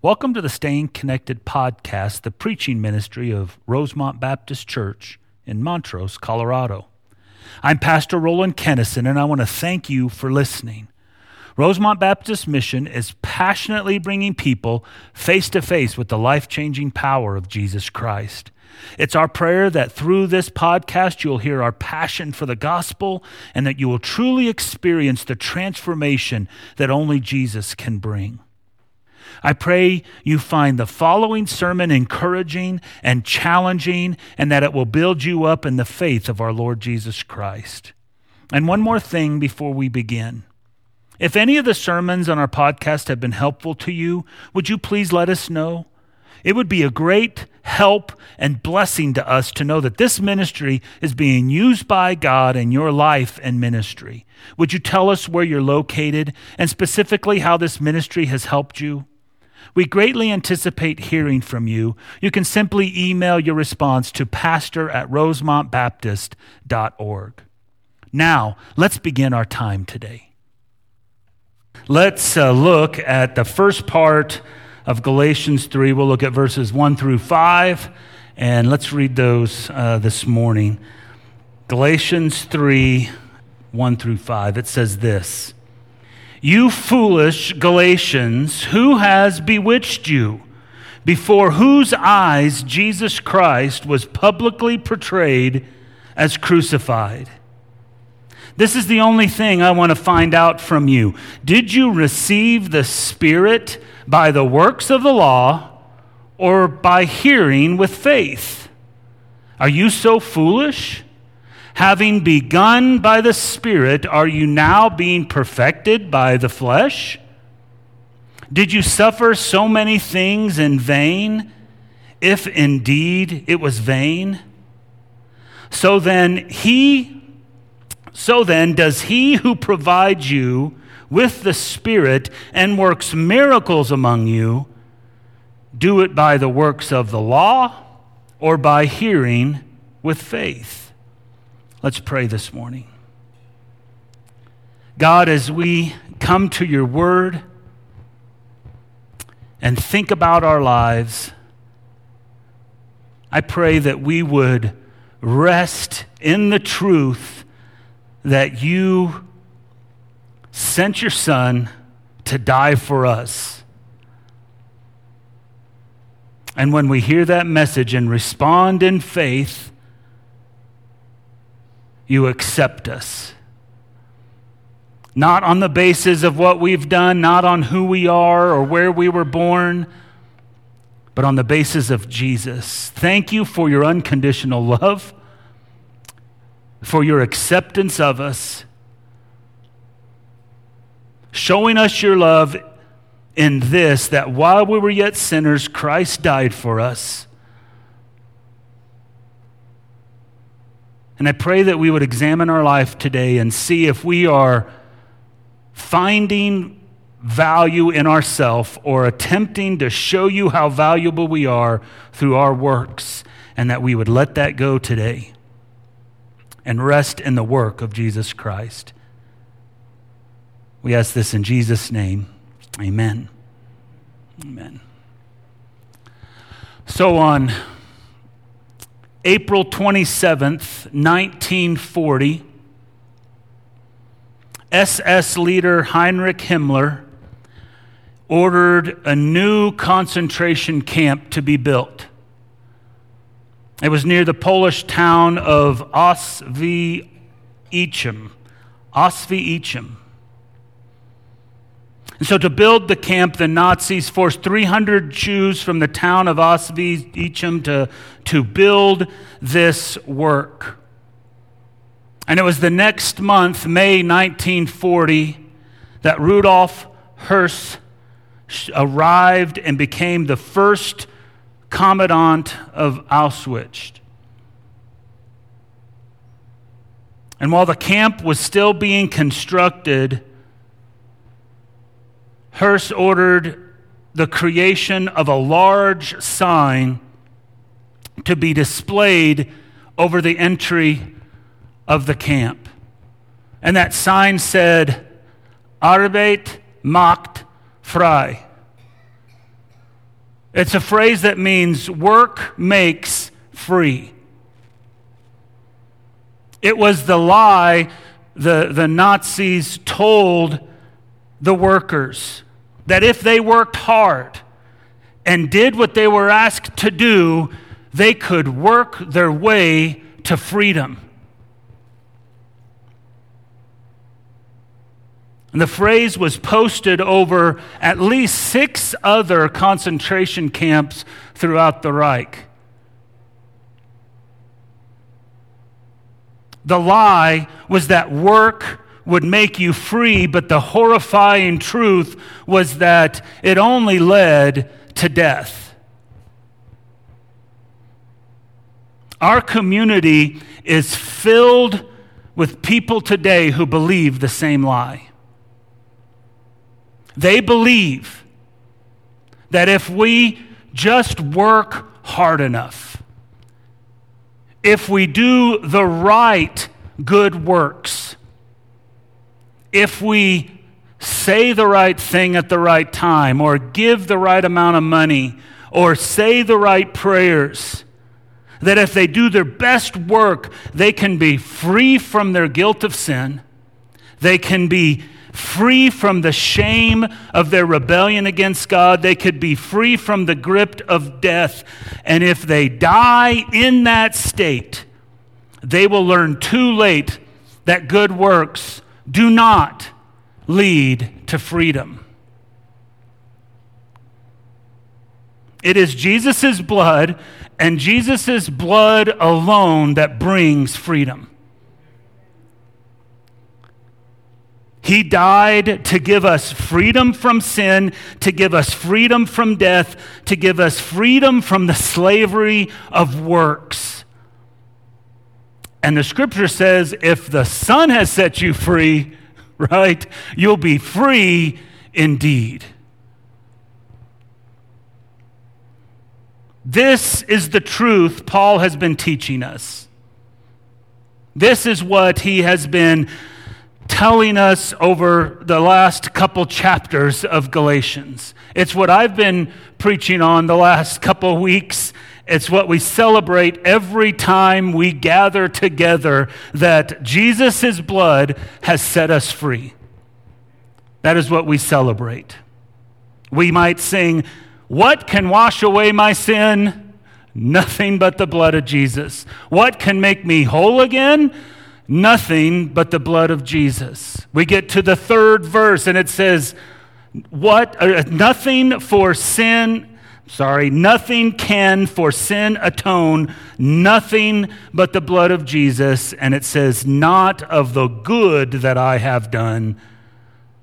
Welcome to the Staying Connected podcast, the preaching ministry of Rosemont Baptist Church in Montrose, Colorado. I'm Pastor Roland Kennison, and I want to thank you for listening. Rosemont Baptist Mission is passionately bringing people face to face with the life changing power of Jesus Christ. It's our prayer that through this podcast, you'll hear our passion for the gospel and that you will truly experience the transformation that only Jesus can bring. I pray you find the following sermon encouraging and challenging, and that it will build you up in the faith of our Lord Jesus Christ. And one more thing before we begin. If any of the sermons on our podcast have been helpful to you, would you please let us know? It would be a great help and blessing to us to know that this ministry is being used by God in your life and ministry. Would you tell us where you're located and specifically how this ministry has helped you? We greatly anticipate hearing from you. You can simply email your response to pastor at rosemontbaptist.org. Now, let's begin our time today. Let's uh, look at the first part of Galatians 3. We'll look at verses 1 through 5, and let's read those uh, this morning. Galatians 3 1 through 5. It says this. You foolish Galatians, who has bewitched you? Before whose eyes Jesus Christ was publicly portrayed as crucified. This is the only thing I want to find out from you. Did you receive the Spirit by the works of the law or by hearing with faith? Are you so foolish? Having begun by the Spirit, are you now being perfected by the flesh? Did you suffer so many things in vain, if indeed it was vain? So then, he, so then, does he who provides you with the Spirit and works miracles among you do it by the works of the law or by hearing with faith? Let's pray this morning. God, as we come to your word and think about our lives, I pray that we would rest in the truth that you sent your son to die for us. And when we hear that message and respond in faith, you accept us. Not on the basis of what we've done, not on who we are or where we were born, but on the basis of Jesus. Thank you for your unconditional love, for your acceptance of us, showing us your love in this that while we were yet sinners, Christ died for us. And I pray that we would examine our life today and see if we are finding value in ourselves or attempting to show you how valuable we are through our works, and that we would let that go today and rest in the work of Jesus Christ. We ask this in Jesus' name. Amen. Amen. So on April 27th, 1940, SS leader Heinrich Himmler ordered a new concentration camp to be built. It was near the Polish town of Auschwitz. Auschwitz. And so, to build the camp, the Nazis forced 300 Jews from the town of Auschwitz to, to build this work. And it was the next month, May 1940, that Rudolf Hirsch arrived and became the first commandant of Auschwitz. And while the camp was still being constructed, Hirsch ordered the creation of a large sign to be displayed over the entry of the camp. And that sign said, Arbeit macht frei. It's a phrase that means work makes free. It was the lie the, the Nazis told the workers that if they worked hard and did what they were asked to do, they could work their way to freedom. And the phrase was posted over at least six other concentration camps throughout the Reich. The lie was that work would make you free, but the horrifying truth was that it only led to death. Our community is filled with people today who believe the same lie. They believe that if we just work hard enough, if we do the right good works, if we say the right thing at the right time, or give the right amount of money, or say the right prayers, that if they do their best work, they can be free from their guilt of sin, they can be free from the shame of their rebellion against God. They could be free from the grip of death. And if they die in that state, they will learn too late that good works do not lead to freedom. It is Jesus' blood and Jesus' blood alone that brings freedom. He died to give us freedom from sin, to give us freedom from death, to give us freedom from the slavery of works. And the scripture says if the Son has set you free, right, you'll be free indeed. This is the truth Paul has been teaching us. This is what he has been telling us over the last couple chapters of Galatians. It's what I've been preaching on the last couple weeks. It's what we celebrate every time we gather together that Jesus' blood has set us free. That is what we celebrate. We might sing, What can wash away my sin? Nothing but the blood of Jesus. What can make me whole again? Nothing but the blood of Jesus. We get to the third verse and it says, What? Uh, nothing for sin. Sorry, nothing can for sin atone, nothing but the blood of Jesus. And it says, Not of the good that I have done,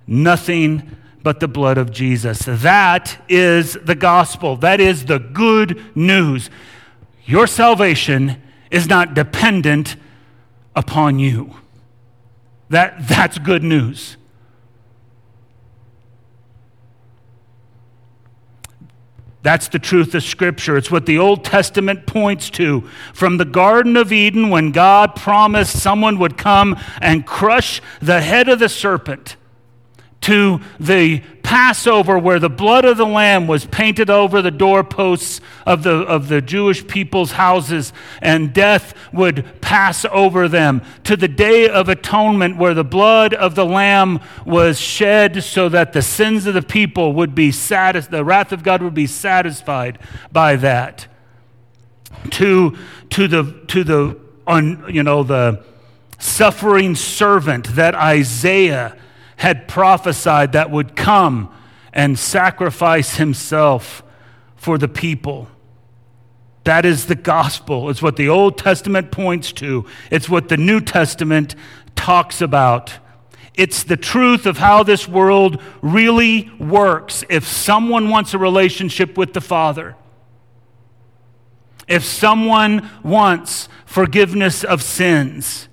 nothing but the blood of Jesus. That is the gospel. That is the good news. Your salvation is not dependent upon you. That, that's good news. That's the truth of Scripture. It's what the Old Testament points to. From the Garden of Eden, when God promised someone would come and crush the head of the serpent to the Passover, where the blood of the Lamb was painted over the doorposts of the, of the Jewish people's houses, and death would pass over them, to the Day of Atonement, where the blood of the Lamb was shed so that the sins of the people would be satisfied, the wrath of God would be satisfied by that. To, to the, to the, on, you know, the suffering servant that Isaiah had prophesied that would come and sacrifice himself for the people. That is the gospel. It's what the Old Testament points to, it's what the New Testament talks about. It's the truth of how this world really works if someone wants a relationship with the Father. If someone wants forgiveness of sins,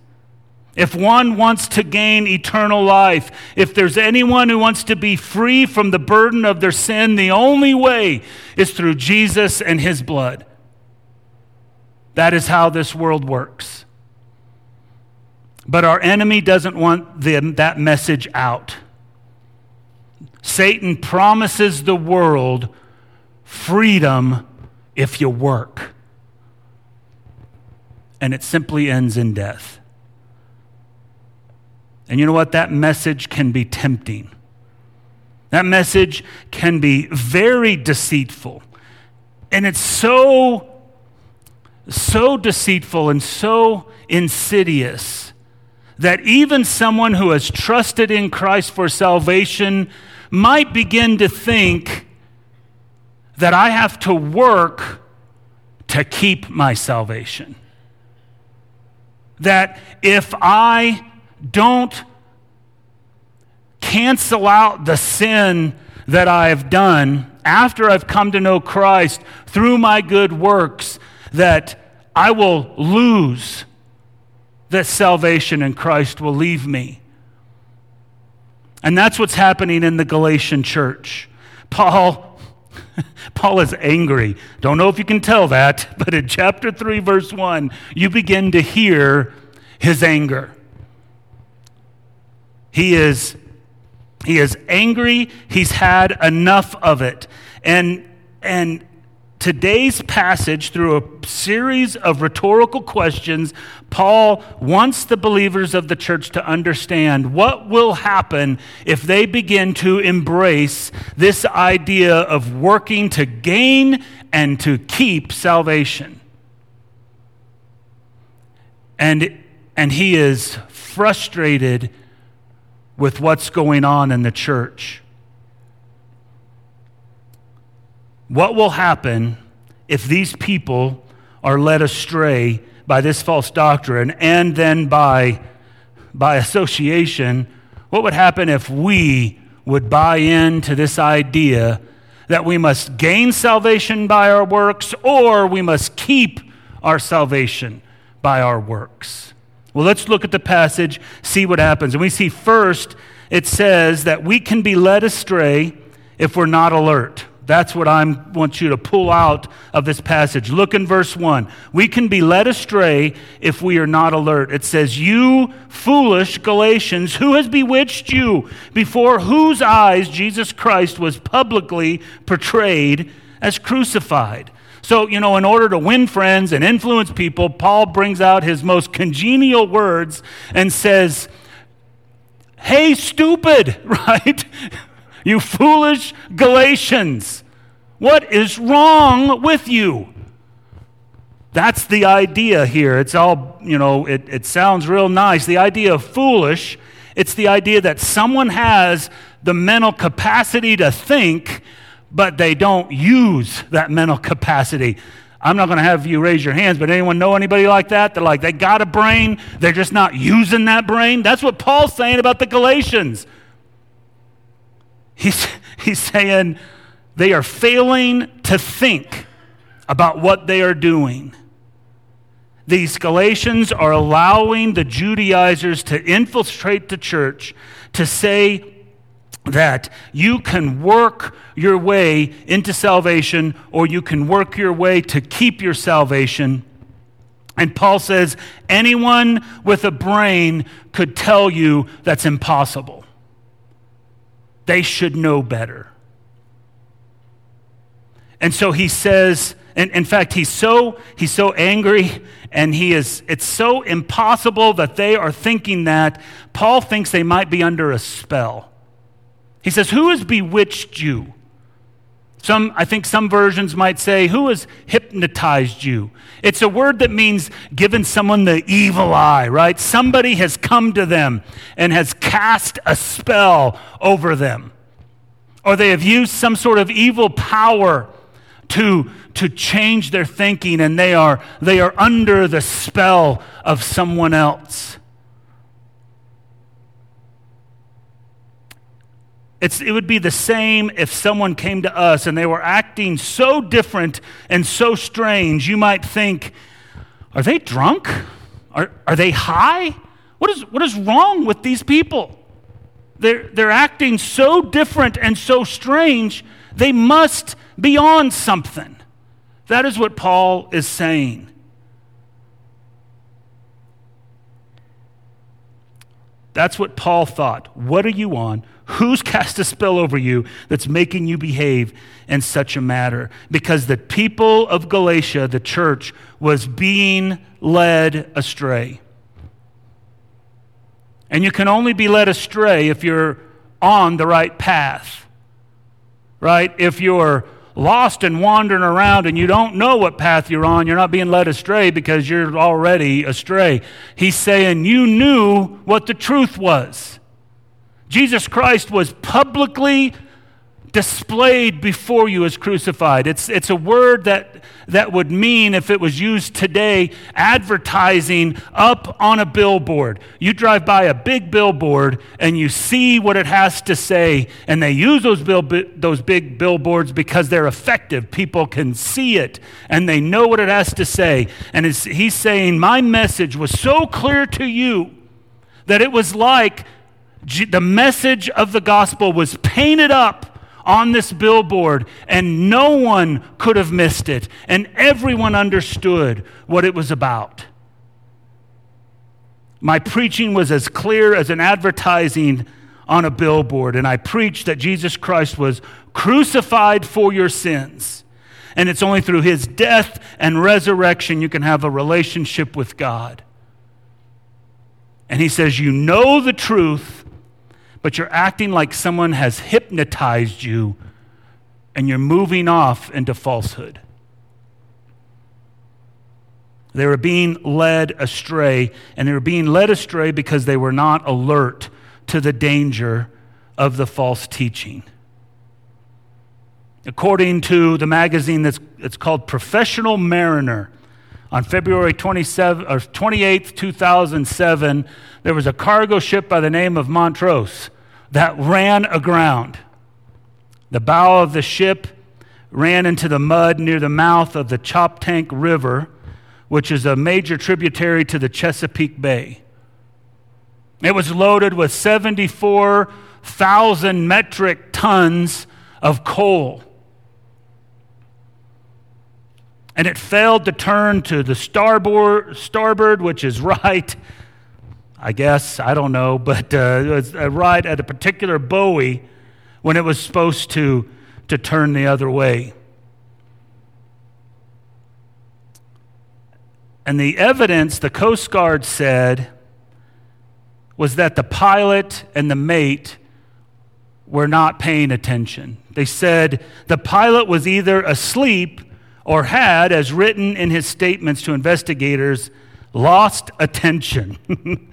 if one wants to gain eternal life, if there's anyone who wants to be free from the burden of their sin, the only way is through Jesus and his blood. That is how this world works. But our enemy doesn't want that message out. Satan promises the world freedom if you work. And it simply ends in death. And you know what? That message can be tempting. That message can be very deceitful. And it's so, so deceitful and so insidious that even someone who has trusted in Christ for salvation might begin to think that I have to work to keep my salvation. That if I don't cancel out the sin that I have done after I've come to know Christ through my good works, that I will lose that salvation in Christ will leave me. And that's what's happening in the Galatian church. Paul Paul is angry. Don't know if you can tell that, but in chapter 3 verse 1, you begin to hear his anger. He is he is angry. He's had enough of it. And and today's passage, through a series of rhetorical questions, Paul wants the believers of the church to understand what will happen if they begin to embrace this idea of working to gain and to keep salvation. And, and he is frustrated with what's going on in the church. What will happen if these people are led astray by this false doctrine and then by, by association? What would happen if we would buy into this idea that we must gain salvation by our works or we must keep our salvation by our works? Well, let's look at the passage, see what happens. And we see first, it says that we can be led astray if we're not alert. That's what I want you to pull out of this passage. Look in verse 1. We can be led astray if we are not alert. It says, You foolish Galatians, who has bewitched you, before whose eyes Jesus Christ was publicly portrayed as crucified? So, you know, in order to win friends and influence people, Paul brings out his most congenial words and says, Hey, stupid, right? You foolish Galatians, what is wrong with you? That's the idea here. It's all, you know, it, it sounds real nice. The idea of foolish, it's the idea that someone has the mental capacity to think, but they don't use that mental capacity. I'm not going to have you raise your hands, but anyone know anybody like that? They're like, they got a brain, they're just not using that brain. That's what Paul's saying about the Galatians. He's, he's saying they are failing to think about what they are doing. These Galatians are allowing the Judaizers to infiltrate the church to say that you can work your way into salvation or you can work your way to keep your salvation. And Paul says anyone with a brain could tell you that's impossible. They should know better. And so he says, and in fact, he's so, he's so angry and he is, it's so impossible that they are thinking that. Paul thinks they might be under a spell. He says, Who has bewitched you? Some, I think some versions might say, Who has hypnotized you? It's a word that means given someone the evil eye, right? Somebody has come to them and has cast a spell over them. Or they have used some sort of evil power to, to change their thinking and they are, they are under the spell of someone else. It's, it would be the same if someone came to us and they were acting so different and so strange, you might think, are they drunk? Are, are they high? What is, what is wrong with these people? They're, they're acting so different and so strange, they must be on something. That is what Paul is saying. That's what Paul thought. What are you on? Who's cast a spell over you that's making you behave in such a matter? Because the people of Galatia, the church, was being led astray. And you can only be led astray if you're on the right path, right? If you're lost and wandering around and you don't know what path you're on, you're not being led astray because you're already astray. He's saying you knew what the truth was. Jesus Christ was publicly displayed before you as crucified. It's, it's a word that, that would mean, if it was used today, advertising up on a billboard. You drive by a big billboard and you see what it has to say, and they use those, bill, those big billboards because they're effective. People can see it and they know what it has to say. And he's saying, My message was so clear to you that it was like the message of the gospel was painted up on this billboard, and no one could have missed it, and everyone understood what it was about. My preaching was as clear as an advertising on a billboard, and I preached that Jesus Christ was crucified for your sins. And it's only through his death and resurrection you can have a relationship with God. And he says, You know the truth but you're acting like someone has hypnotized you and you're moving off into falsehood. They were being led astray, and they were being led astray because they were not alert to the danger of the false teaching. According to the magazine that's it's called Professional Mariner, on February 27, or 28th, 2007, there was a cargo ship by the name of Montrose that ran aground. The bow of the ship ran into the mud near the mouth of the Choptank River, which is a major tributary to the Chesapeake Bay. It was loaded with 74,000 metric tons of coal. And it failed to turn to the starboard, starboard which is right, I guess, I don't know, but uh, it was uh, right at a particular buoy when it was supposed to, to turn the other way. And the evidence the Coast Guard said was that the pilot and the mate were not paying attention. They said the pilot was either asleep or had, as written in his statements to investigators, lost attention.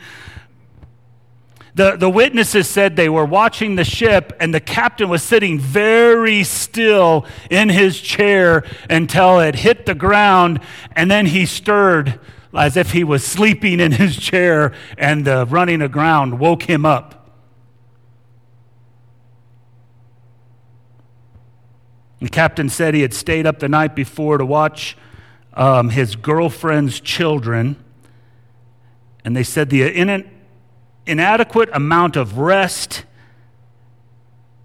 the, the witnesses said they were watching the ship, and the captain was sitting very still in his chair until it hit the ground, and then he stirred as if he was sleeping in his chair, and the running aground woke him up. The captain said he had stayed up the night before to watch um, his girlfriend's children and they said the in- inadequate amount of rest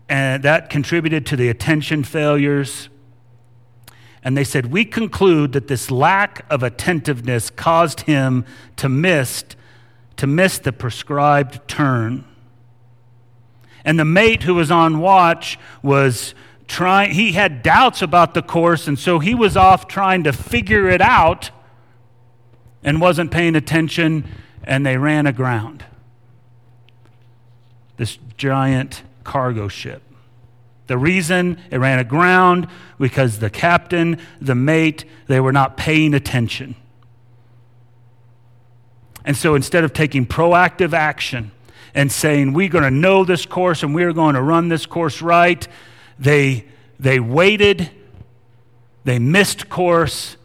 and that contributed to the attention failures. And they said, We conclude that this lack of attentiveness caused him to miss, to miss the prescribed turn. And the mate who was on watch was trying, he had doubts about the course, and so he was off trying to figure it out and wasn't paying attention and they ran aground. This giant cargo ship. The reason it ran aground because the captain, the mate, they were not paying attention. And so instead of taking proactive action and saying, we're going to know this course and we're going to run this course right, they, they waited, they missed course,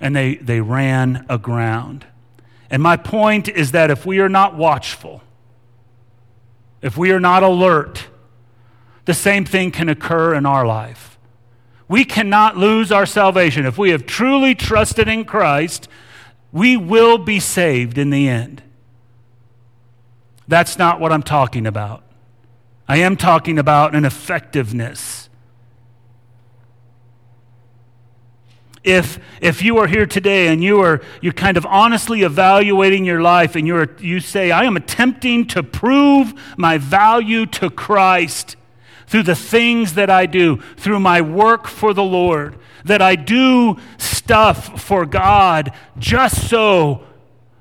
and they, they ran aground. And my point is that if we are not watchful, if we are not alert, the same thing can occur in our life. We cannot lose our salvation. If we have truly trusted in Christ, we will be saved in the end. That's not what I'm talking about. I am talking about an effectiveness. If, if you are here today and you are you're kind of honestly evaluating your life and you're, you say, I am attempting to prove my value to Christ through the things that I do, through my work for the Lord, that I do stuff for God just so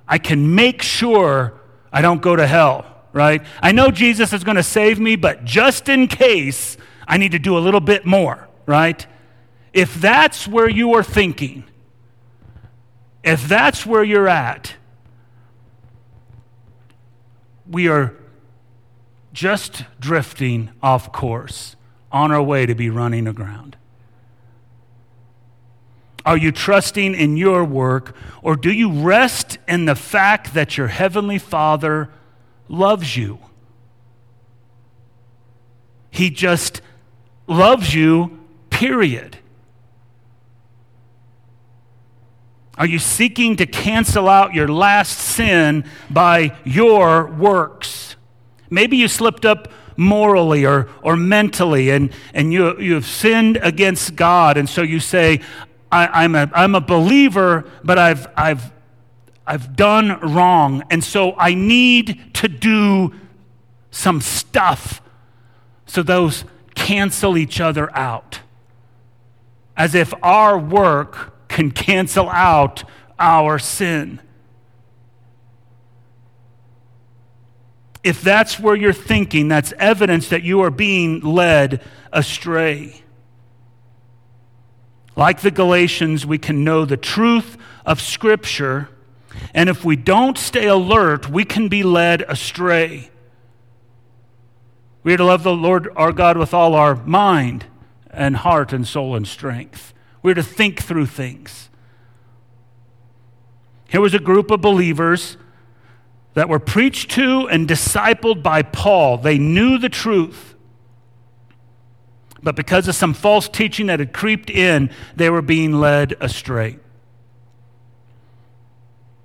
I can make sure I don't go to hell, right? I know Jesus is going to save me, but just in case, I need to do a little bit more, right? If that's where you are thinking, if that's where you're at, we are just drifting off course on our way to be running aground. Are you trusting in your work, or do you rest in the fact that your Heavenly Father loves you? He just loves you, period. Are you seeking to cancel out your last sin by your works? Maybe you slipped up morally or, or mentally and, and you, you have sinned against God. And so you say, I, am a, I'm a believer, but I've, I've, I've done wrong. And so I need to do some stuff so those cancel each other out. As if our work can cancel out our sin. If that's where you're thinking, that's evidence that you are being led astray. Like the Galatians, we can know the truth of Scripture, and if we don't stay alert, we can be led astray. We are to love the Lord our God with all our mind and heart and soul and strength. We're to think through things. Here was a group of believers that were preached to and discipled by Paul. They knew the truth. But because of some false teaching that had creeped in, they were being led astray.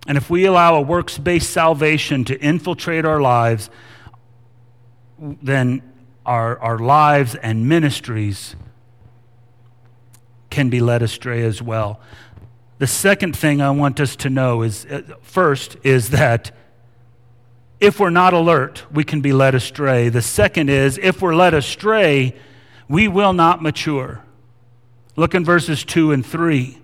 And if we allow a works based salvation to infiltrate our lives, then our, our lives and ministries can be led astray as well. The second thing I want us to know is uh, first is that if we're not alert, we can be led astray. The second is if we're led astray, we will not mature. Look in verses 2 and 3.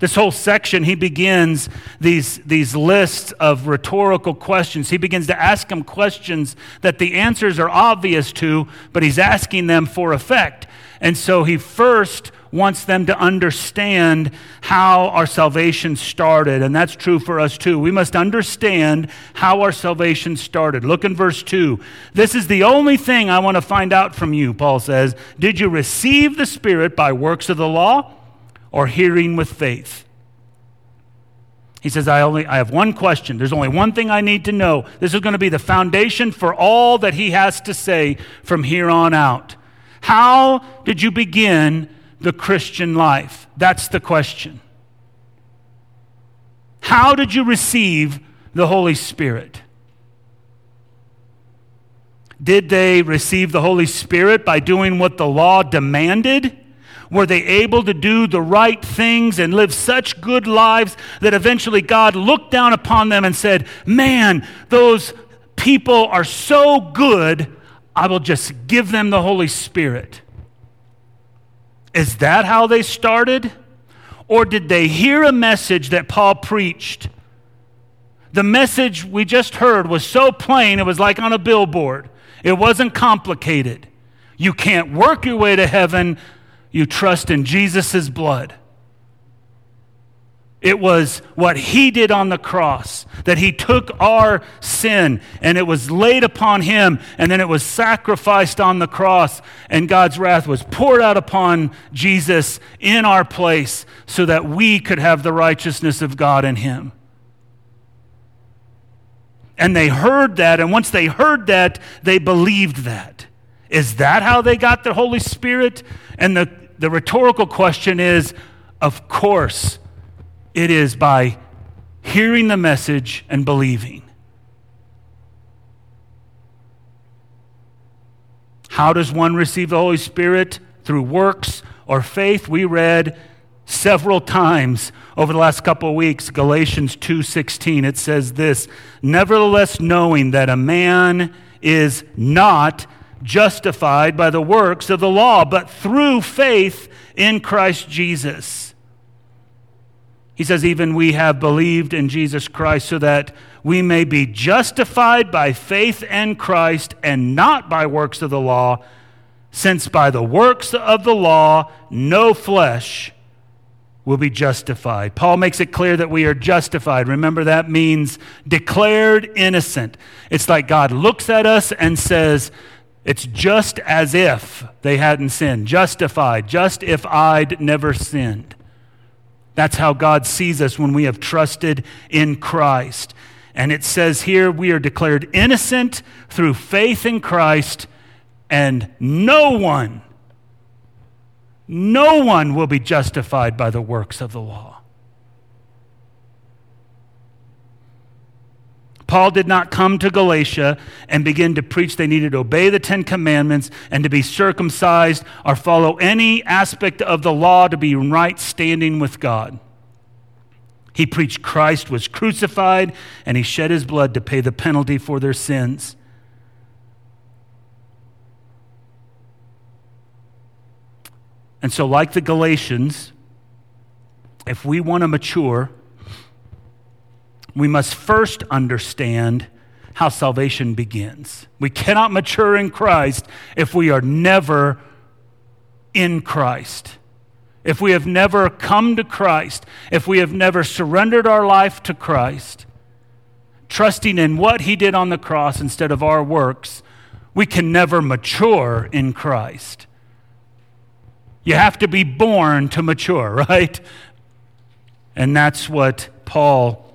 This whole section, he begins these, these lists of rhetorical questions. He begins to ask them questions that the answers are obvious to, but he's asking them for effect. And so he first wants them to understand how our salvation started. And that's true for us too. We must understand how our salvation started. Look in verse 2. This is the only thing I want to find out from you, Paul says. Did you receive the Spirit by works of the law or hearing with faith? He says, I only I have one question. There's only one thing I need to know. This is going to be the foundation for all that he has to say from here on out. How did you begin the Christian life? That's the question. How did you receive the Holy Spirit? Did they receive the Holy Spirit by doing what the law demanded? Were they able to do the right things and live such good lives that eventually God looked down upon them and said, Man, those people are so good, I will just give them the Holy Spirit? Is that how they started? Or did they hear a message that Paul preached? The message we just heard was so plain, it was like on a billboard. It wasn't complicated. You can't work your way to heaven, you trust in Jesus' blood. It was what he did on the cross, that he took our sin and it was laid upon him, and then it was sacrificed on the cross, and God's wrath was poured out upon Jesus in our place so that we could have the righteousness of God in him. And they heard that, and once they heard that, they believed that. Is that how they got the Holy Spirit? And the, the rhetorical question is of course it is by hearing the message and believing. How does one receive the Holy Spirit? Through works or faith? We read several times over the last couple of weeks galatians 2.16 it says this nevertheless knowing that a man is not justified by the works of the law but through faith in christ jesus he says even we have believed in jesus christ so that we may be justified by faith in christ and not by works of the law since by the works of the law no flesh will be justified. Paul makes it clear that we are justified. Remember, that means declared innocent. It's like God looks at us and says, It's just as if they hadn't sinned. Justified, just if I'd never sinned. That's how God sees us when we have trusted in Christ. And it says here, we are declared innocent through faith in Christ, and no one no one will be justified by the works of the law. Paul did not come to Galatia and begin to preach they needed to obey the Ten Commandments and to be circumcised or follow any aspect of the law to be right standing with God. He preached Christ was crucified and he shed his blood to pay the penalty for their sins. And so, like the Galatians, if we want to mature, we must first understand how salvation begins. We cannot mature in Christ if we are never in Christ. If we have never come to Christ, if we have never surrendered our life to Christ, trusting in what He did on the cross instead of our works, we can never mature in Christ. You have to be born to mature, right? And that's what Paul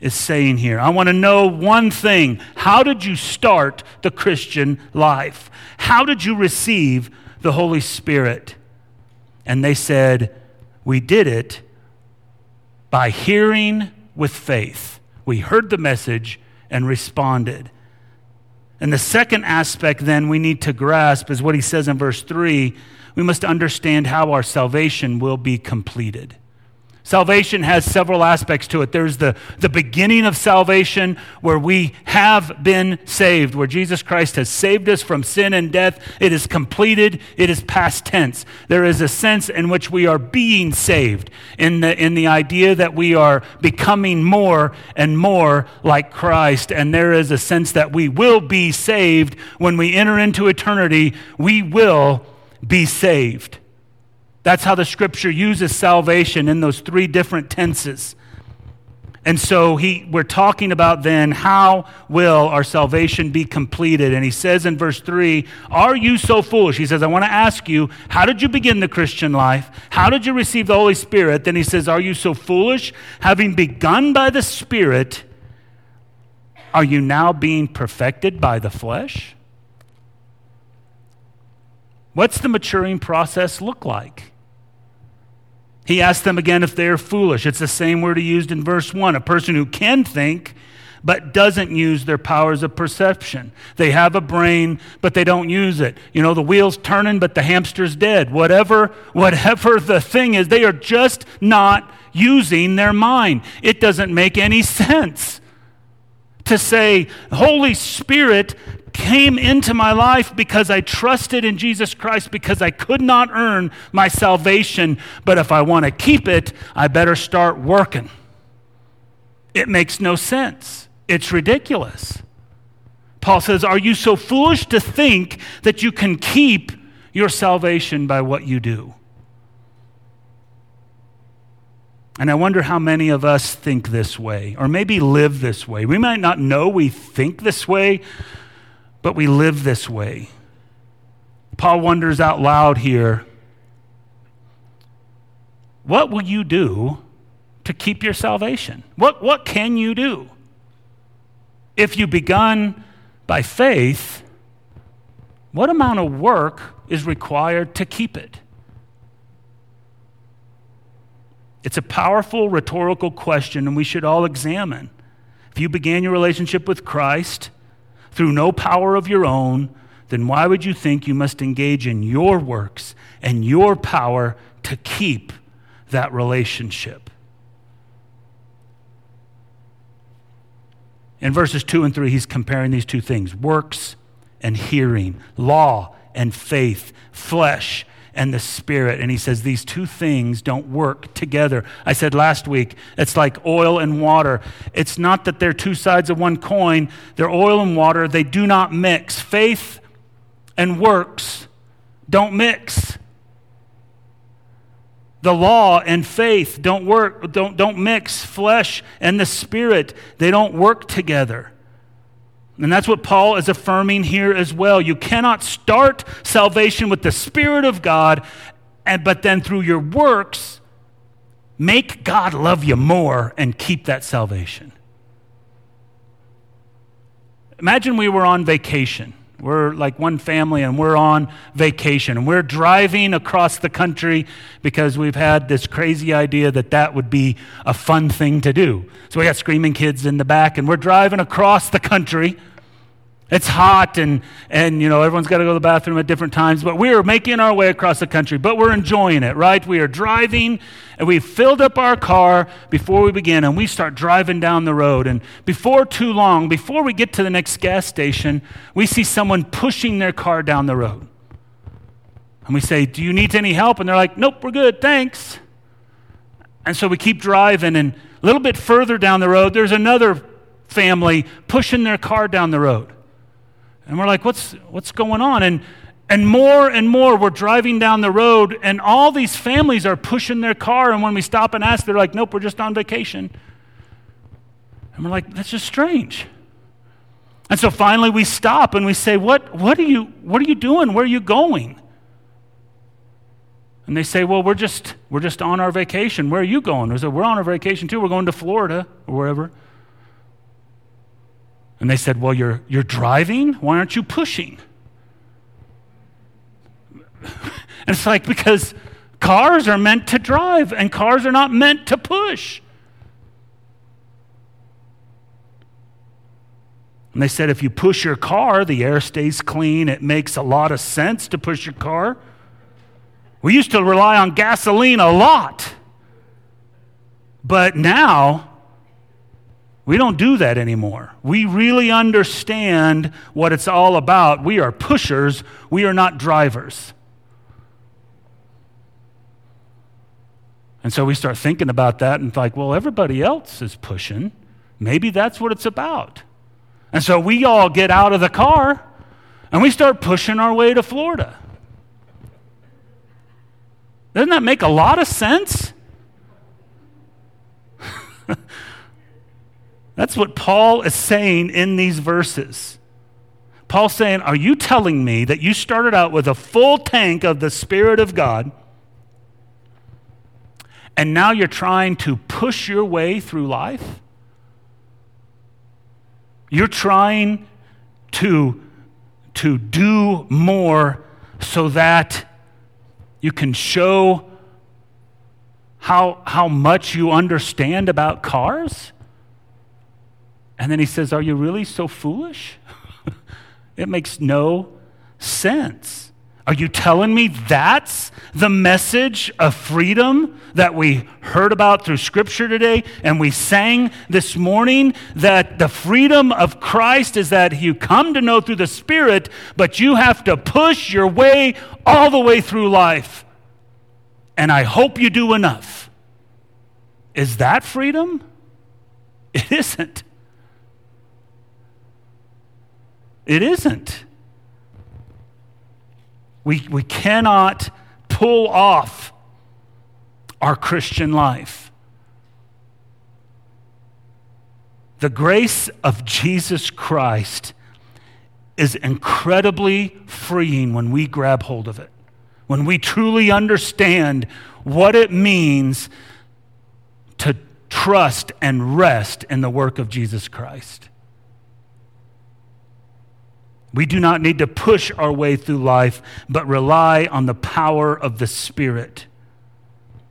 is saying here. I want to know one thing. How did you start the Christian life? How did you receive the Holy Spirit? And they said, We did it by hearing with faith. We heard the message and responded. And the second aspect, then, we need to grasp is what he says in verse 3 we must understand how our salvation will be completed. Salvation has several aspects to it. There's the, the beginning of salvation where we have been saved, where Jesus Christ has saved us from sin and death. It is completed, it is past tense. There is a sense in which we are being saved, in the, in the idea that we are becoming more and more like Christ. And there is a sense that we will be saved when we enter into eternity. We will be saved. That's how the scripture uses salvation in those three different tenses. And so he, we're talking about then how will our salvation be completed? And he says in verse 3, Are you so foolish? He says, I want to ask you, how did you begin the Christian life? How did you receive the Holy Spirit? Then he says, Are you so foolish? Having begun by the Spirit, are you now being perfected by the flesh? What's the maturing process look like? He asks them again if they are foolish. It's the same word he used in verse 1 a person who can think but doesn't use their powers of perception. They have a brain, but they don't use it. You know, the wheel's turning, but the hamster's dead. Whatever, whatever the thing is, they are just not using their mind. It doesn't make any sense to say, Holy Spirit, came into my life because I trusted in Jesus Christ because I could not earn my salvation. But if I want to keep it, I better start working. It makes no sense. It's ridiculous. Paul says, Are you so foolish to think that you can keep your salvation by what you do? And I wonder how many of us think this way, or maybe live this way. We might not know we think this way, but we live this way. Paul wonders out loud here what will you do to keep your salvation? What, what can you do? If you begun by faith, what amount of work is required to keep it? It's a powerful rhetorical question, and we should all examine. If you began your relationship with Christ, through no power of your own, then why would you think you must engage in your works and your power to keep that relationship. In verses 2 and 3, he's comparing these two things works and hearing, law and faith, flesh and the spirit. And he says these two things don't work together. I said last week, it's like oil and water. It's not that they're two sides of one coin, they're oil and water. They do not mix. Faith and works don't mix. The law and faith don't work, don't, don't mix. Flesh and the spirit, they don't work together. And that's what Paul is affirming here as well. You cannot start salvation with the Spirit of God, and, but then through your works, make God love you more and keep that salvation. Imagine we were on vacation we're like one family and we're on vacation and we're driving across the country because we've had this crazy idea that that would be a fun thing to do. So we got screaming kids in the back and we're driving across the country it's hot and, and you know, everyone's got to go to the bathroom at different times, but we are making our way across the country, but we're enjoying it, right? We are driving and we filled up our car before we begin and we start driving down the road. And before too long, before we get to the next gas station, we see someone pushing their car down the road. And we say, Do you need any help? And they're like, Nope, we're good, thanks. And so we keep driving, and a little bit further down the road, there's another family pushing their car down the road. And we're like, what's, what's going on? And, and more and more, we're driving down the road, and all these families are pushing their car. And when we stop and ask, they're like, nope, we're just on vacation. And we're like, that's just strange. And so finally we stop and we say, what, what, are, you, what are you doing? Where are you going? And they say, well, we're just, we're just on our vacation. Where are you going? Said, we're on our vacation too. We're going to Florida or wherever. And they said, Well, you're, you're driving? Why aren't you pushing? and it's like, because cars are meant to drive, and cars are not meant to push. And they said, if you push your car, the air stays clean. It makes a lot of sense to push your car. We used to rely on gasoline a lot. But now, we don't do that anymore. We really understand what it's all about. We are pushers, we are not drivers. And so we start thinking about that and like, well, everybody else is pushing. Maybe that's what it's about. And so we all get out of the car and we start pushing our way to Florida. Doesn't that make a lot of sense? That's what Paul is saying in these verses. Paul's saying, Are you telling me that you started out with a full tank of the Spirit of God and now you're trying to push your way through life? You're trying to, to do more so that you can show how, how much you understand about cars? And then he says, Are you really so foolish? it makes no sense. Are you telling me that's the message of freedom that we heard about through Scripture today and we sang this morning? That the freedom of Christ is that you come to know through the Spirit, but you have to push your way all the way through life. And I hope you do enough. Is that freedom? It isn't. It isn't. We, we cannot pull off our Christian life. The grace of Jesus Christ is incredibly freeing when we grab hold of it, when we truly understand what it means to trust and rest in the work of Jesus Christ. We do not need to push our way through life, but rely on the power of the Spirit.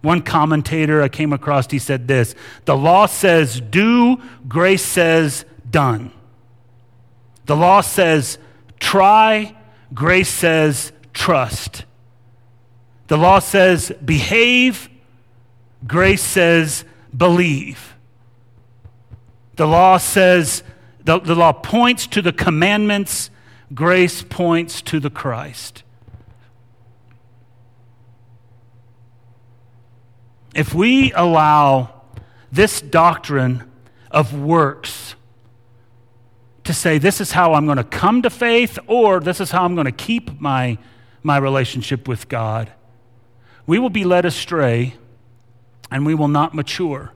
One commentator I came across, he said this The law says do, grace says done. The law says try, grace says trust. The law says behave, grace says believe. The law says, the, the law points to the commandments, grace points to the Christ. If we allow this doctrine of works to say, this is how I'm going to come to faith, or this is how I'm going to keep my, my relationship with God, we will be led astray and we will not mature.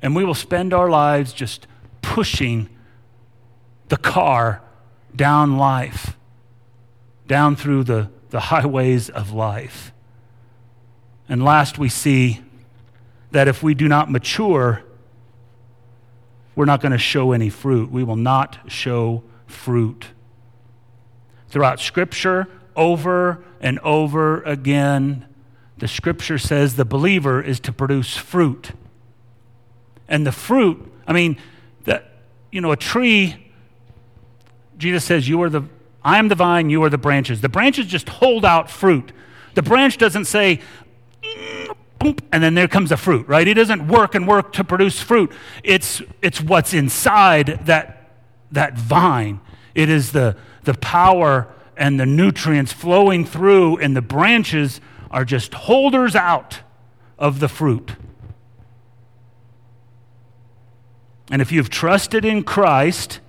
And we will spend our lives just pushing the car down life, down through the, the highways of life. And last, we see that if we do not mature, we're not going to show any fruit. We will not show fruit. Throughout Scripture, over and over again, the Scripture says the believer is to produce fruit. And the fruit, I mean, that you know, a tree, Jesus says, You are the I am the vine, you are the branches. The branches just hold out fruit. The branch doesn't say, and then there comes a fruit, right? It doesn't work and work to produce fruit. It's, it's what's inside that, that vine. It is the, the power and the nutrients flowing through, and the branches are just holders out of the fruit. And if you've trusted in Christ,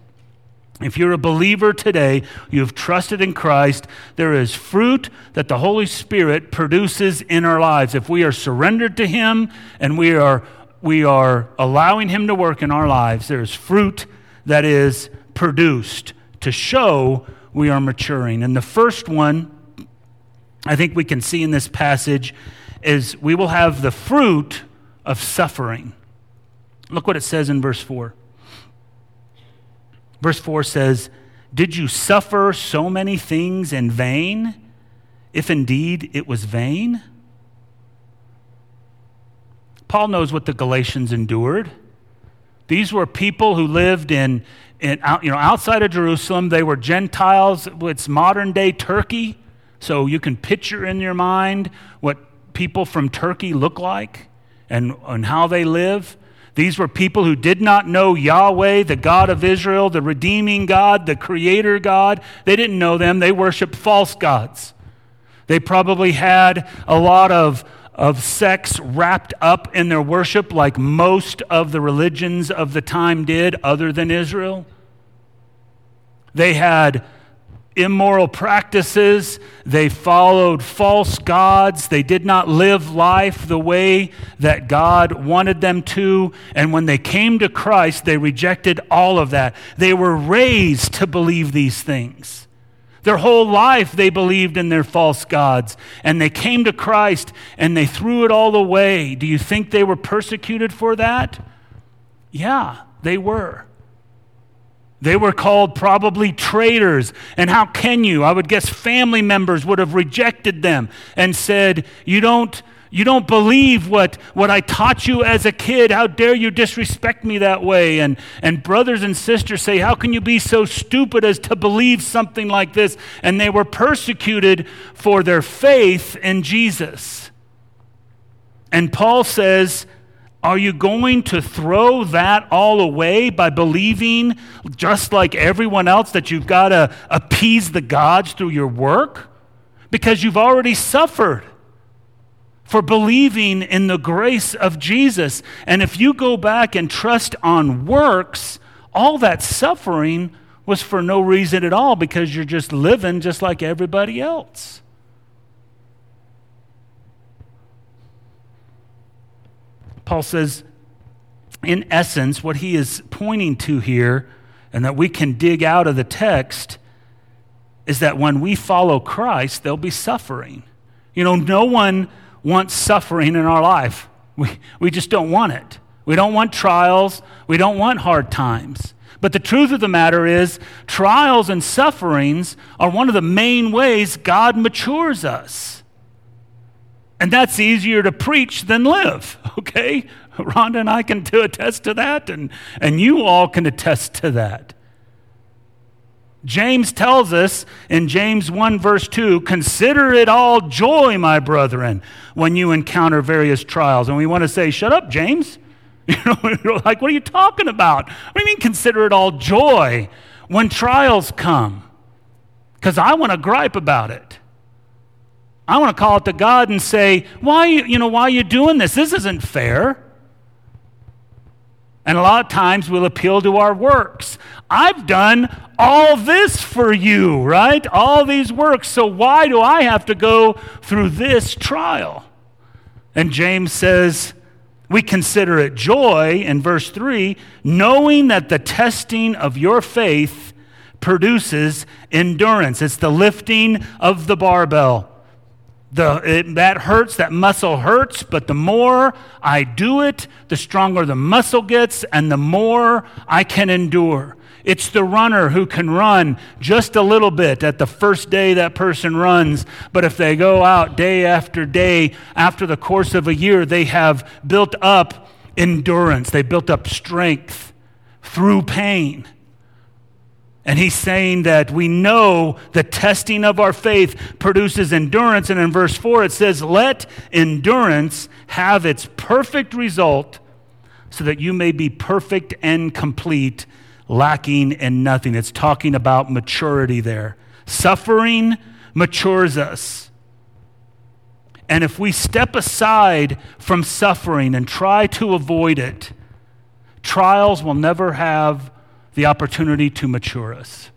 if you're a believer today, you've trusted in Christ, there is fruit that the Holy Spirit produces in our lives. If we are surrendered to Him and we are, we are allowing Him to work in our lives, there is fruit that is produced to show we are maturing. And the first one I think we can see in this passage is we will have the fruit of suffering. Look what it says in verse 4. Verse 4 says, Did you suffer so many things in vain, if indeed it was vain? Paul knows what the Galatians endured. These were people who lived in, in you know, outside of Jerusalem. They were Gentiles. It's modern day Turkey. So you can picture in your mind what people from Turkey look like and, and how they live. These were people who did not know Yahweh, the God of Israel, the redeeming God, the creator God. They didn't know them. They worshiped false gods. They probably had a lot of, of sex wrapped up in their worship, like most of the religions of the time did, other than Israel. They had immoral practices. They followed false gods. They did not live life the way that God wanted them to. And when they came to Christ, they rejected all of that. They were raised to believe these things. Their whole life they believed in their false gods. And they came to Christ and they threw it all away. Do you think they were persecuted for that? Yeah, they were. They were called probably traitors. And how can you? I would guess family members would have rejected them and said, You don't. You don't believe what, what I taught you as a kid. How dare you disrespect me that way? And, and brothers and sisters say, How can you be so stupid as to believe something like this? And they were persecuted for their faith in Jesus. And Paul says, are you going to throw that all away by believing, just like everyone else, that you've got to appease the gods through your work? Because you've already suffered for believing in the grace of Jesus. And if you go back and trust on works, all that suffering was for no reason at all because you're just living just like everybody else. Paul says, in essence, what he is pointing to here, and that we can dig out of the text, is that when we follow Christ, there'll be suffering. You know, no one wants suffering in our life. We, we just don't want it. We don't want trials. We don't want hard times. But the truth of the matter is, trials and sufferings are one of the main ways God matures us. And that's easier to preach than live, okay? Rhonda and I can attest to that, and, and you all can attest to that. James tells us in James 1, verse 2 consider it all joy, my brethren, when you encounter various trials. And we want to say, shut up, James. You know, like, what are you talking about? What do you mean, consider it all joy when trials come? Because I want to gripe about it. I want to call it to God and say, why, you know, why are you doing this? This isn't fair. And a lot of times we'll appeal to our works. I've done all this for you, right? All these works. So why do I have to go through this trial? And James says, we consider it joy in verse 3, knowing that the testing of your faith produces endurance. It's the lifting of the barbell. The, it, that hurts, that muscle hurts, but the more I do it, the stronger the muscle gets, and the more I can endure. It's the runner who can run just a little bit at the first day that person runs, but if they go out day after day, after the course of a year, they have built up endurance, they built up strength through pain. And he's saying that we know the testing of our faith produces endurance. And in verse 4, it says, Let endurance have its perfect result so that you may be perfect and complete, lacking in nothing. It's talking about maturity there. Suffering matures us. And if we step aside from suffering and try to avoid it, trials will never have the opportunity to mature us.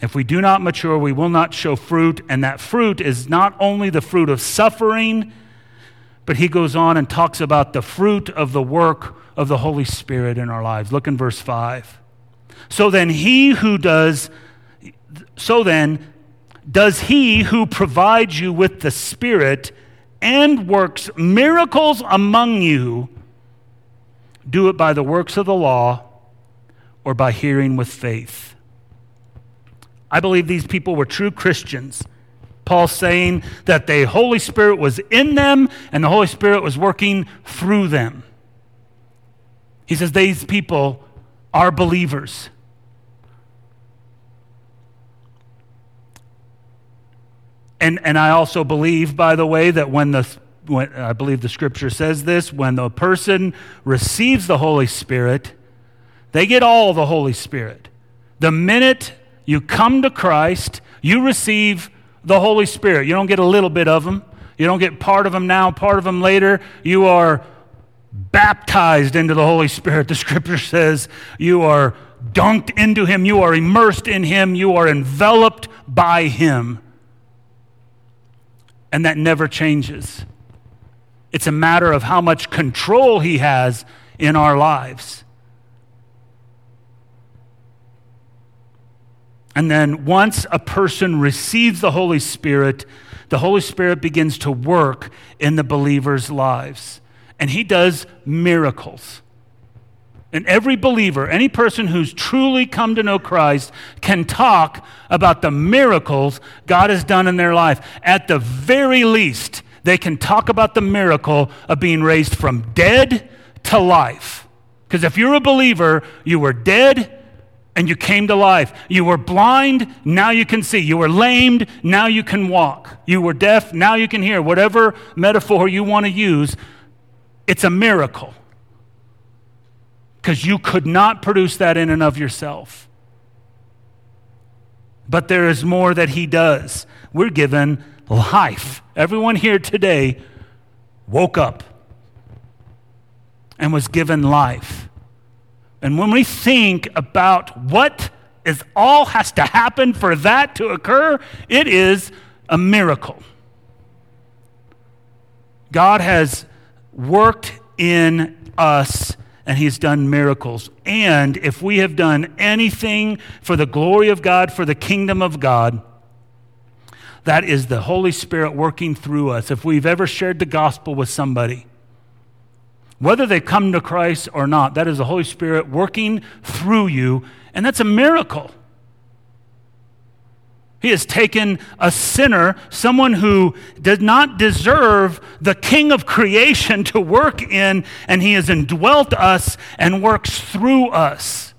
If we do not mature, we will not show fruit, and that fruit is not only the fruit of suffering, but he goes on and talks about the fruit of the work of the Holy Spirit in our lives. Look in verse 5. So then, he who does, so then, does he who provides you with the Spirit and works miracles among you do it by the works of the law or by hearing with faith. I believe these people were true Christians. Paul saying that the Holy Spirit was in them and the Holy Spirit was working through them. He says these people are believers. And, and I also believe, by the way, that when the when, I believe the scripture says this, when the person receives the Holy Spirit, they get all the Holy Spirit. The minute you come to Christ, you receive the Holy Spirit. You don't get a little bit of them. You don't get part of them now, part of them later. You are baptized into the Holy Spirit. The scripture says you are dunked into Him, you are immersed in Him, you are enveloped by Him. And that never changes. It's a matter of how much control He has in our lives. And then once a person receives the Holy Spirit, the Holy Spirit begins to work in the believer's lives. And He does miracles. And every believer, any person who's truly come to know Christ, can talk about the miracles God has done in their life. At the very least, they can talk about the miracle of being raised from dead to life. Because if you're a believer, you were dead and you came to life. You were blind, now you can see. You were lamed, now you can walk. You were deaf, now you can hear. Whatever metaphor you want to use, it's a miracle. Because you could not produce that in and of yourself. But there is more that He does. We're given life. Everyone here today woke up and was given life. And when we think about what is all has to happen for that to occur, it is a miracle. God has worked in us and he's done miracles. And if we have done anything for the glory of God, for the kingdom of God, that is the Holy Spirit working through us. If we've ever shared the gospel with somebody, whether they come to Christ or not, that is the Holy Spirit working through you, and that's a miracle. He has taken a sinner, someone who does not deserve the king of creation to work in, and he has indwelt us and works through us.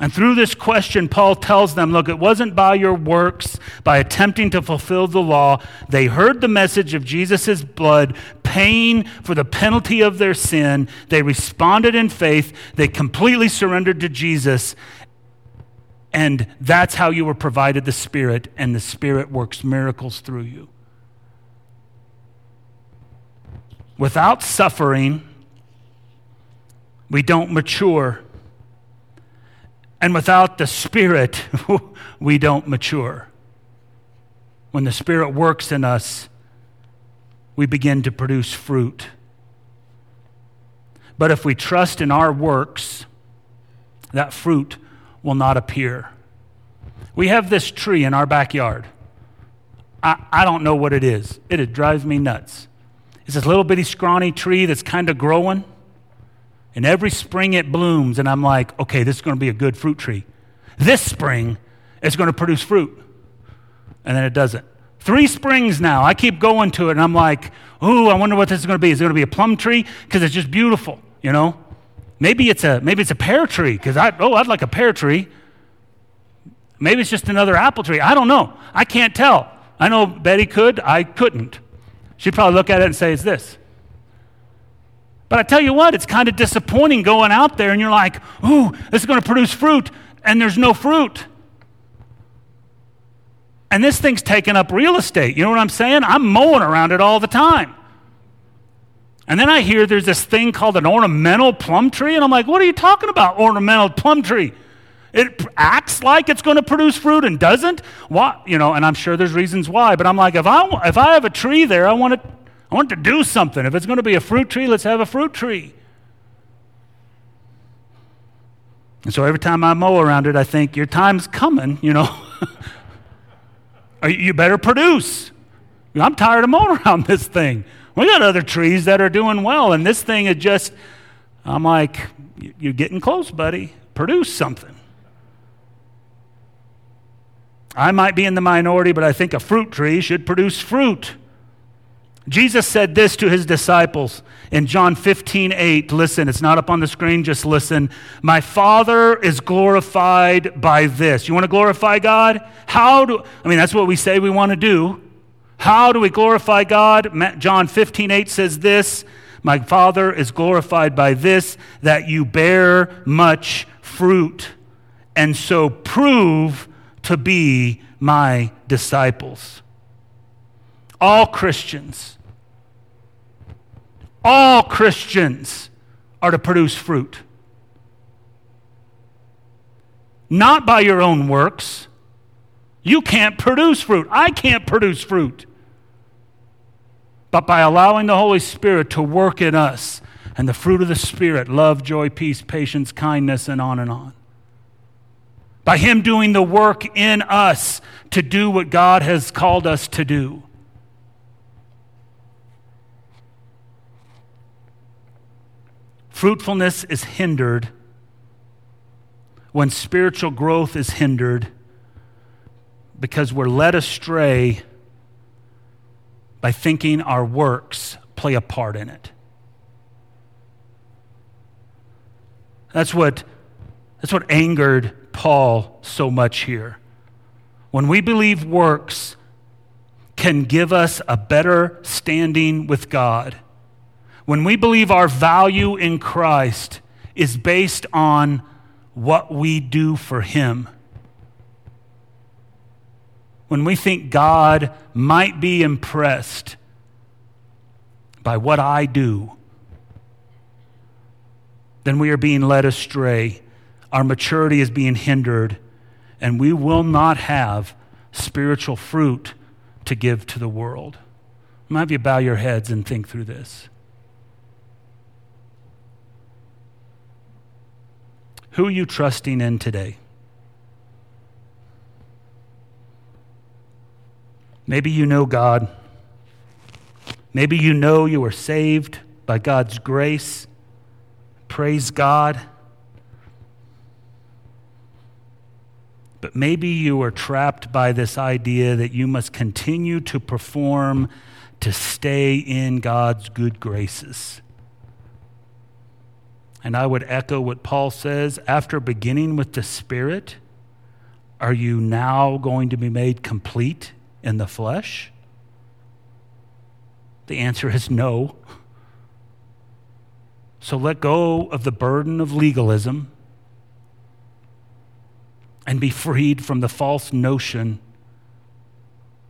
And through this question, Paul tells them look, it wasn't by your works, by attempting to fulfill the law. They heard the message of Jesus' blood paying for the penalty of their sin. They responded in faith. They completely surrendered to Jesus. And that's how you were provided the Spirit, and the Spirit works miracles through you. Without suffering, we don't mature. And without the Spirit, we don't mature. When the Spirit works in us, we begin to produce fruit. But if we trust in our works, that fruit will not appear. We have this tree in our backyard. I, I don't know what it is. It, it drives me nuts. It's this little bitty scrawny tree that's kind of growing. And every spring it blooms, and I'm like, okay, this is going to be a good fruit tree. This spring, it's going to produce fruit. And then it doesn't. Three springs now. I keep going to it, and I'm like, ooh, I wonder what this is going to be. Is it going to be a plum tree? Because it's just beautiful, you know? Maybe it's a, maybe it's a pear tree, because I, oh, I'd like a pear tree. Maybe it's just another apple tree. I don't know. I can't tell. I know Betty could. I couldn't. She'd probably look at it and say, it's this. But I tell you what, it's kind of disappointing going out there and you're like, ooh, this is going to produce fruit, and there's no fruit. And this thing's taking up real estate. You know what I'm saying? I'm mowing around it all the time. And then I hear there's this thing called an ornamental plum tree, and I'm like, what are you talking about, ornamental plum tree? It acts like it's going to produce fruit and doesn't. Why? You know, and I'm sure there's reasons why, but I'm like, if I, if I have a tree there, I want it I want to do something. If it's going to be a fruit tree, let's have a fruit tree. And so every time I mow around it, I think, your time's coming, you know. you better produce. I'm tired of mowing around this thing. We got other trees that are doing well, and this thing is just, I'm like, you're getting close, buddy. Produce something. I might be in the minority, but I think a fruit tree should produce fruit. Jesus said this to his disciples in John 15, 8. Listen, it's not up on the screen, just listen. My Father is glorified by this. You want to glorify God? How do, I mean, that's what we say we want to do. How do we glorify God? John 15, 8 says this My Father is glorified by this, that you bear much fruit, and so prove to be my disciples. All Christians all Christians are to produce fruit. Not by your own works. You can't produce fruit. I can't produce fruit. But by allowing the Holy Spirit to work in us and the fruit of the Spirit love, joy, peace, patience, kindness, and on and on. By Him doing the work in us to do what God has called us to do. Fruitfulness is hindered when spiritual growth is hindered because we're led astray by thinking our works play a part in it. That's what, that's what angered Paul so much here. When we believe works can give us a better standing with God when we believe our value in Christ is based on what we do for Him, when we think God might be impressed by what I do, then we are being led astray. Our maturity is being hindered, and we will not have spiritual fruit to give to the world. I'm have you bow your heads and think through this. Who are you trusting in today? Maybe you know God. Maybe you know you are saved by God's grace. Praise God. But maybe you are trapped by this idea that you must continue to perform to stay in God's good graces. And I would echo what Paul says after beginning with the Spirit, are you now going to be made complete in the flesh? The answer is no. So let go of the burden of legalism and be freed from the false notion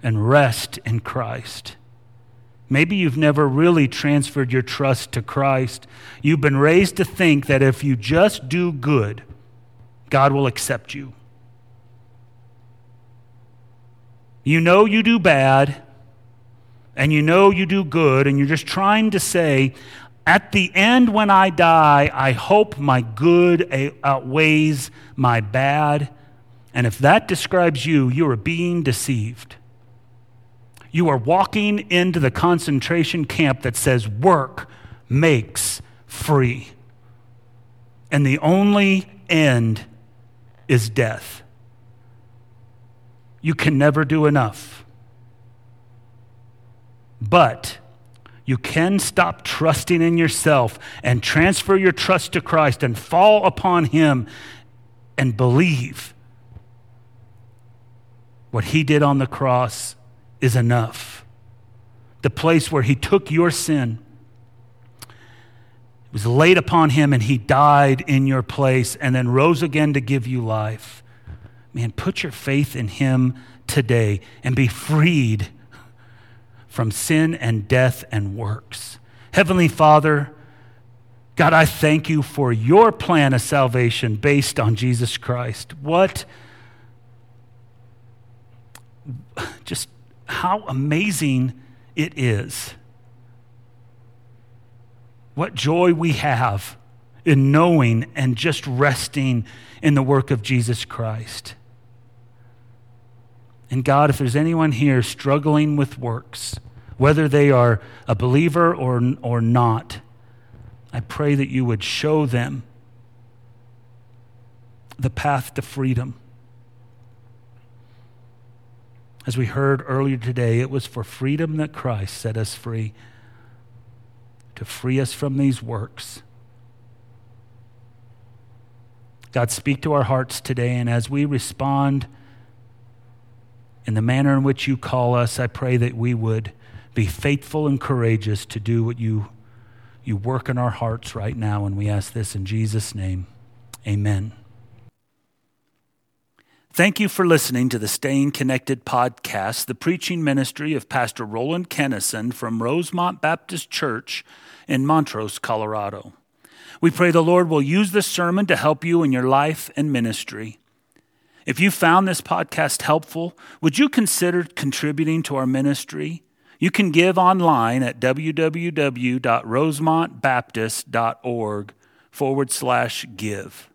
and rest in Christ. Maybe you've never really transferred your trust to Christ. You've been raised to think that if you just do good, God will accept you. You know you do bad, and you know you do good, and you're just trying to say, at the end, when I die, I hope my good eh, outweighs my bad. And if that describes you, you are being deceived. You are walking into the concentration camp that says work makes free. And the only end is death. You can never do enough. But you can stop trusting in yourself and transfer your trust to Christ and fall upon Him and believe what He did on the cross is enough. The place where he took your sin was laid upon him and he died in your place and then rose again to give you life. Man, put your faith in him today and be freed from sin and death and works. Heavenly Father, God, I thank you for your plan of salvation based on Jesus Christ. What just how amazing it is. What joy we have in knowing and just resting in the work of Jesus Christ. And God, if there's anyone here struggling with works, whether they are a believer or, or not, I pray that you would show them the path to freedom. As we heard earlier today, it was for freedom that Christ set us free, to free us from these works. God, speak to our hearts today, and as we respond in the manner in which you call us, I pray that we would be faithful and courageous to do what you, you work in our hearts right now. And we ask this in Jesus' name. Amen. Thank you for listening to the Staying Connected podcast, the preaching ministry of Pastor Roland Kennison from Rosemont Baptist Church in Montrose, Colorado. We pray the Lord will use this sermon to help you in your life and ministry. If you found this podcast helpful, would you consider contributing to our ministry? You can give online at www.rosemontbaptist.org forward slash give.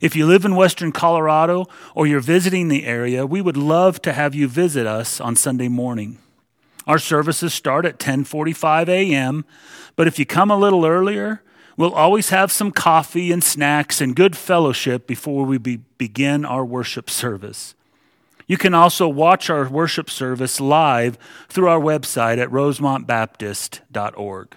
If you live in Western Colorado or you're visiting the area, we would love to have you visit us on Sunday morning. Our services start at 10:45 a.m., but if you come a little earlier, we'll always have some coffee and snacks and good fellowship before we be- begin our worship service. You can also watch our worship service live through our website at rosemontbaptist.org.